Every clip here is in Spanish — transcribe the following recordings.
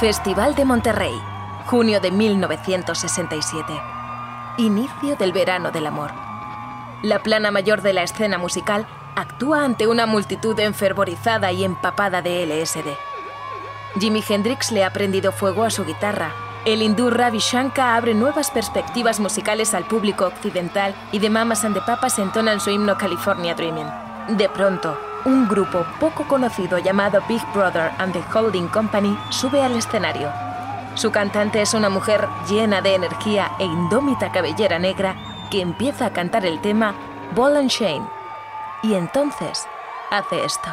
Festival de Monterrey, junio de 1967. Inicio del verano del amor. La plana mayor de la escena musical actúa ante una multitud enfervorizada y empapada de LSD. Jimi Hendrix le ha prendido fuego a su guitarra. El hindú Ravi Shankar abre nuevas perspectivas musicales al público occidental y The Mamas and the Papas entonan su himno California Dreaming. De pronto, un grupo poco conocido llamado Big Brother and the Holding Company sube al escenario. Su cantante es una mujer llena de energía e indómita cabellera negra que empieza a cantar el tema Ball and Chain. Y entonces hace esto.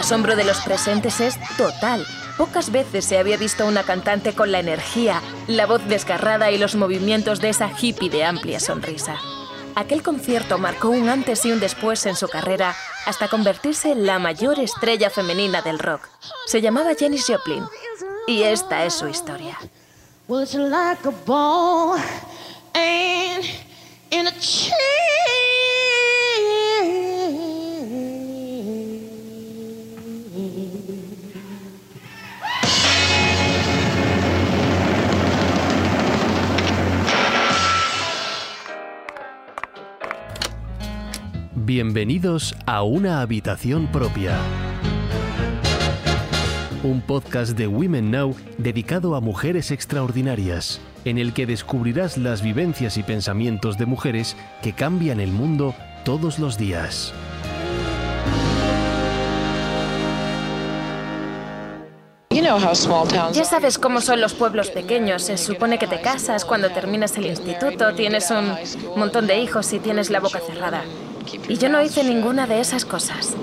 Asombro de los presentes es total. Pocas veces se había visto una cantante con la energía, la voz desgarrada y los movimientos de esa hippie de amplia sonrisa. Aquel concierto marcó un antes y un después en su carrera hasta convertirse en la mayor estrella femenina del rock. Se llamaba Janis Joplin y esta es su historia. Bienvenidos a Una Habitación Propia. Un podcast de Women Now dedicado a mujeres extraordinarias, en el que descubrirás las vivencias y pensamientos de mujeres que cambian el mundo todos los días. Ya sabes cómo son los pueblos pequeños. Se supone que te casas cuando terminas el instituto, tienes un montón de hijos y tienes la boca cerrada. Y yo no hice ninguna de esas cosas.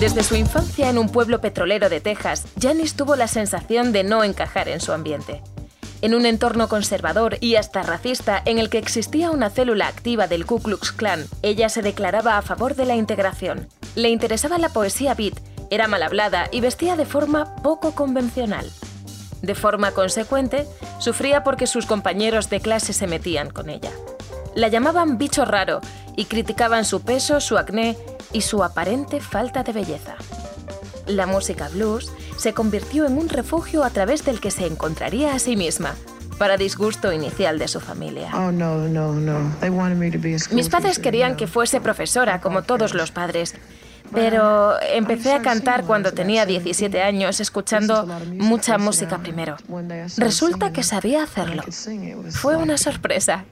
Desde su infancia en un pueblo petrolero de Texas, Janice tuvo la sensación de no encajar en su ambiente. En un entorno conservador y hasta racista en el que existía una célula activa del Ku Klux Klan, ella se declaraba a favor de la integración. Le interesaba la poesía beat, era mal hablada y vestía de forma poco convencional. De forma consecuente, sufría porque sus compañeros de clase se metían con ella. La llamaban bicho raro y criticaban su peso, su acné y su aparente falta de belleza. La música blues se convirtió en un refugio a través del que se encontraría a sí misma, para disgusto inicial de su familia. Oh, Mis padres querían que fuese profesora, como todos los padres, pero empecé a cantar cuando tenía 17 años, escuchando mucha música primero. Resulta que sabía hacerlo. Fue una sorpresa.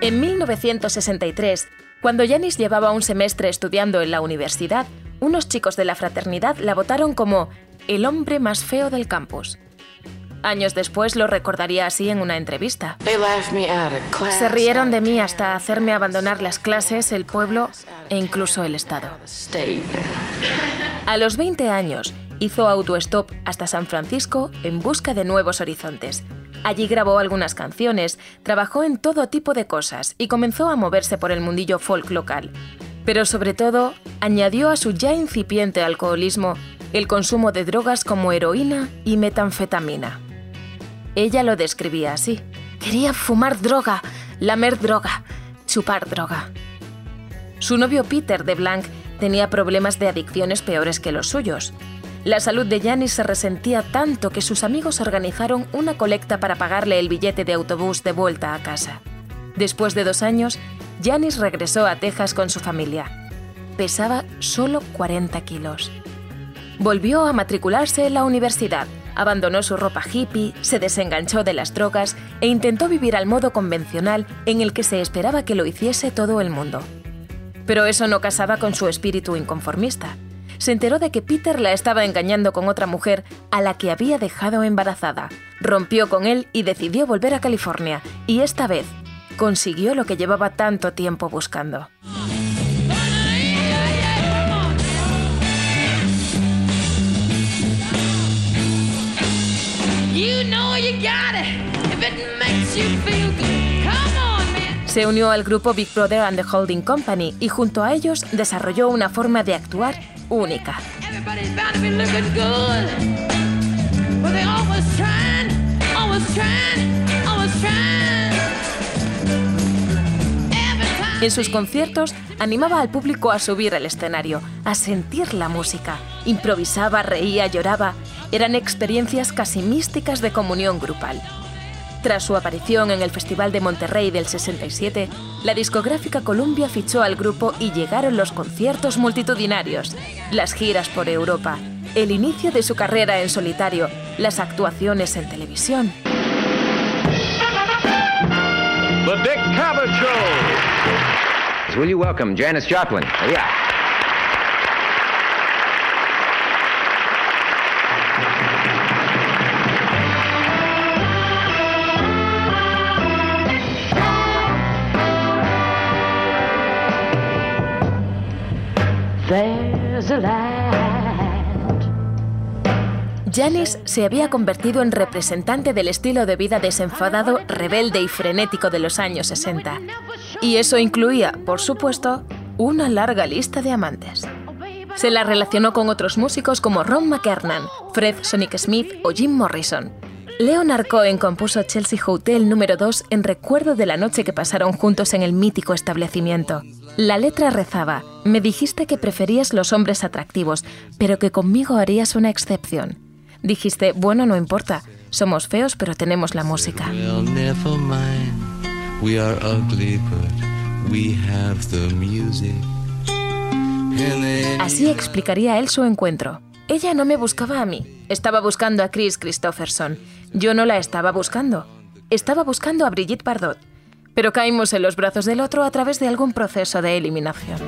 En 1963, cuando Janis llevaba un semestre estudiando en la universidad, unos chicos de la fraternidad la votaron como el hombre más feo del campus. Años después lo recordaría así en una entrevista. Se rieron de mí hasta hacerme abandonar las clases, el pueblo e incluso el Estado. A los 20 años hizo autostop hasta San Francisco en busca de nuevos horizontes. Allí grabó algunas canciones, trabajó en todo tipo de cosas y comenzó a moverse por el mundillo folk local. Pero sobre todo, añadió a su ya incipiente alcoholismo el consumo de drogas como heroína y metanfetamina. Ella lo describía así. Quería fumar droga, lamer droga, chupar droga. Su novio Peter de Blanc tenía problemas de adicciones peores que los suyos. La salud de Janis se resentía tanto que sus amigos organizaron una colecta para pagarle el billete de autobús de vuelta a casa. Después de dos años, Janis regresó a Texas con su familia. Pesaba solo 40 kilos. Volvió a matricularse en la universidad, abandonó su ropa hippie, se desenganchó de las drogas e intentó vivir al modo convencional en el que se esperaba que lo hiciese todo el mundo. Pero eso no casaba con su espíritu inconformista. Se enteró de que Peter la estaba engañando con otra mujer a la que había dejado embarazada. Rompió con él y decidió volver a California, y esta vez consiguió lo que llevaba tanto tiempo buscando. Se unió al grupo Big Brother and the Holding Company y junto a ellos desarrolló una forma de actuar única. En sus conciertos animaba al público a subir al escenario, a sentir la música. Improvisaba, reía, lloraba. Eran experiencias casi místicas de comunión grupal. Tras su aparición en el Festival de Monterrey del 67, la discográfica Columbia fichó al grupo y llegaron los conciertos multitudinarios, las giras por Europa, el inicio de su carrera en solitario, las actuaciones en televisión. The Dick Show. Will you welcome Janis Joplin? Oh, yeah. There's a Janis se había convertido en representante del estilo de vida desenfadado, rebelde y frenético de los años 60. Y eso incluía, por supuesto, una larga lista de amantes. Se la relacionó con otros músicos como Ron McKernan, Fred Sonic Smith o Jim Morrison. Leonard Cohen compuso Chelsea Hotel número 2 en recuerdo de la noche que pasaron juntos en el mítico establecimiento. La letra rezaba, me dijiste que preferías los hombres atractivos, pero que conmigo harías una excepción. Dijiste, bueno, no importa, somos feos pero tenemos la música. Así explicaría él su encuentro. Ella no me buscaba a mí, estaba buscando a Chris Christopherson. Yo no la estaba buscando. Estaba buscando a Brigitte Bardot. Pero caímos en los brazos del otro a través de algún proceso de eliminación.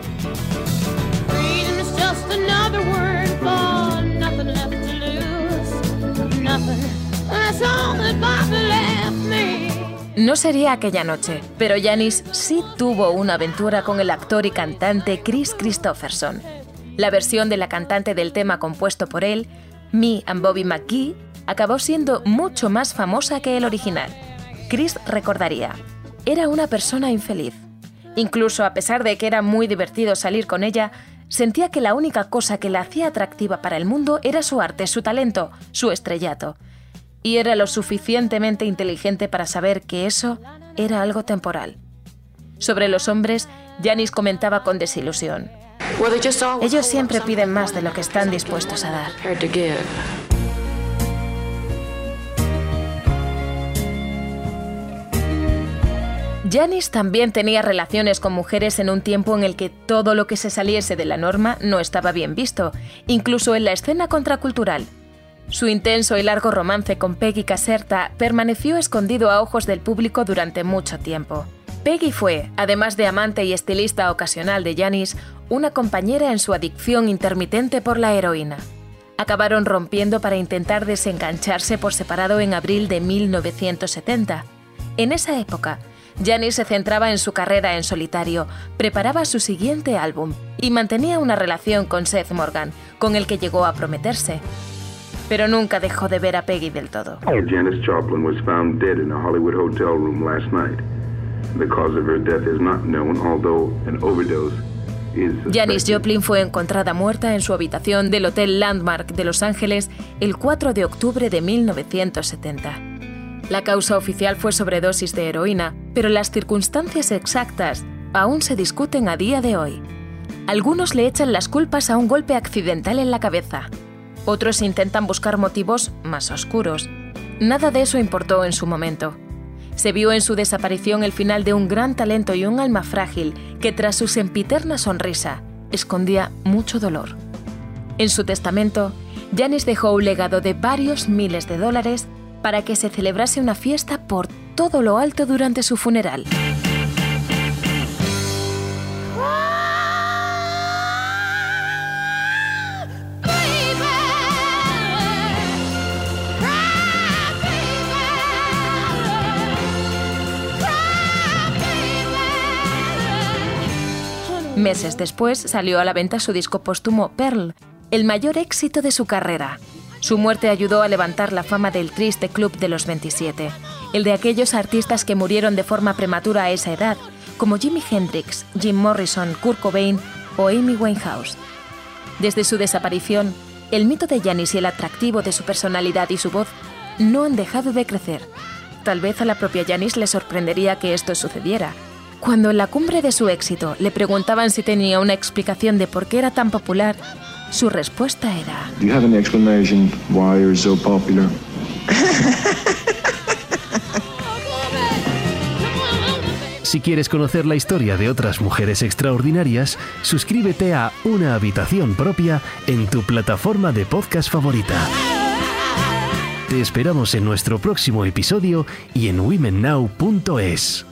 No sería aquella noche, pero Janis sí tuvo una aventura con el actor y cantante Chris Christopherson. La versión de la cantante del tema compuesto por él, Me and Bobby McGee, acabó siendo mucho más famosa que el original. Chris recordaría, era una persona infeliz. Incluso a pesar de que era muy divertido salir con ella, sentía que la única cosa que la hacía atractiva para el mundo era su arte, su talento, su estrellato y era lo suficientemente inteligente para saber que eso era algo temporal. Sobre los hombres, Janis comentaba con desilusión. Ellos siempre piden más de lo que están dispuestos a dar. Janis también tenía relaciones con mujeres en un tiempo en el que todo lo que se saliese de la norma no estaba bien visto, incluso en la escena contracultural. Su intenso y largo romance con Peggy Caserta permaneció escondido a ojos del público durante mucho tiempo. Peggy fue, además de amante y estilista ocasional de Janis, una compañera en su adicción intermitente por la heroína. Acabaron rompiendo para intentar desengancharse por separado en abril de 1970. En esa época, Janis se centraba en su carrera en solitario, preparaba su siguiente álbum y mantenía una relación con Seth Morgan, con el que llegó a prometerse pero nunca dejó de ver a Peggy del todo. Janis Joplin was found dead in a Hollywood hotel room last night. The cause of her death is not known, although an overdose Janis Joplin fue encontrada muerta en su habitación del Hotel Landmark de Los Ángeles el 4 de octubre de 1970. La causa oficial fue sobredosis de heroína, pero las circunstancias exactas aún se discuten a día de hoy. Algunos le echan las culpas a un golpe accidental en la cabeza, otros intentan buscar motivos más oscuros. Nada de eso importó en su momento. Se vio en su desaparición el final de un gran talento y un alma frágil que tras su sempiterna sonrisa escondía mucho dolor. En su testamento, Janis dejó un legado de varios miles de dólares para que se celebrase una fiesta por todo lo alto durante su funeral. Meses después salió a la venta su disco póstumo Pearl, el mayor éxito de su carrera. Su muerte ayudó a levantar la fama del triste club de los 27, el de aquellos artistas que murieron de forma prematura a esa edad, como Jimi Hendrix, Jim Morrison, Kurt Cobain o Amy Winehouse. Desde su desaparición, el mito de Janis y el atractivo de su personalidad y su voz no han dejado de crecer. Tal vez a la propia Janis le sorprendería que esto sucediera. Cuando en la cumbre de su éxito le preguntaban si tenía una explicación de por qué era tan popular, su respuesta era... Do you have any explanation why you're so popular? Si quieres conocer la historia de otras mujeres extraordinarias, suscríbete a Una habitación propia en tu plataforma de podcast favorita. Te esperamos en nuestro próximo episodio y en womennow.es.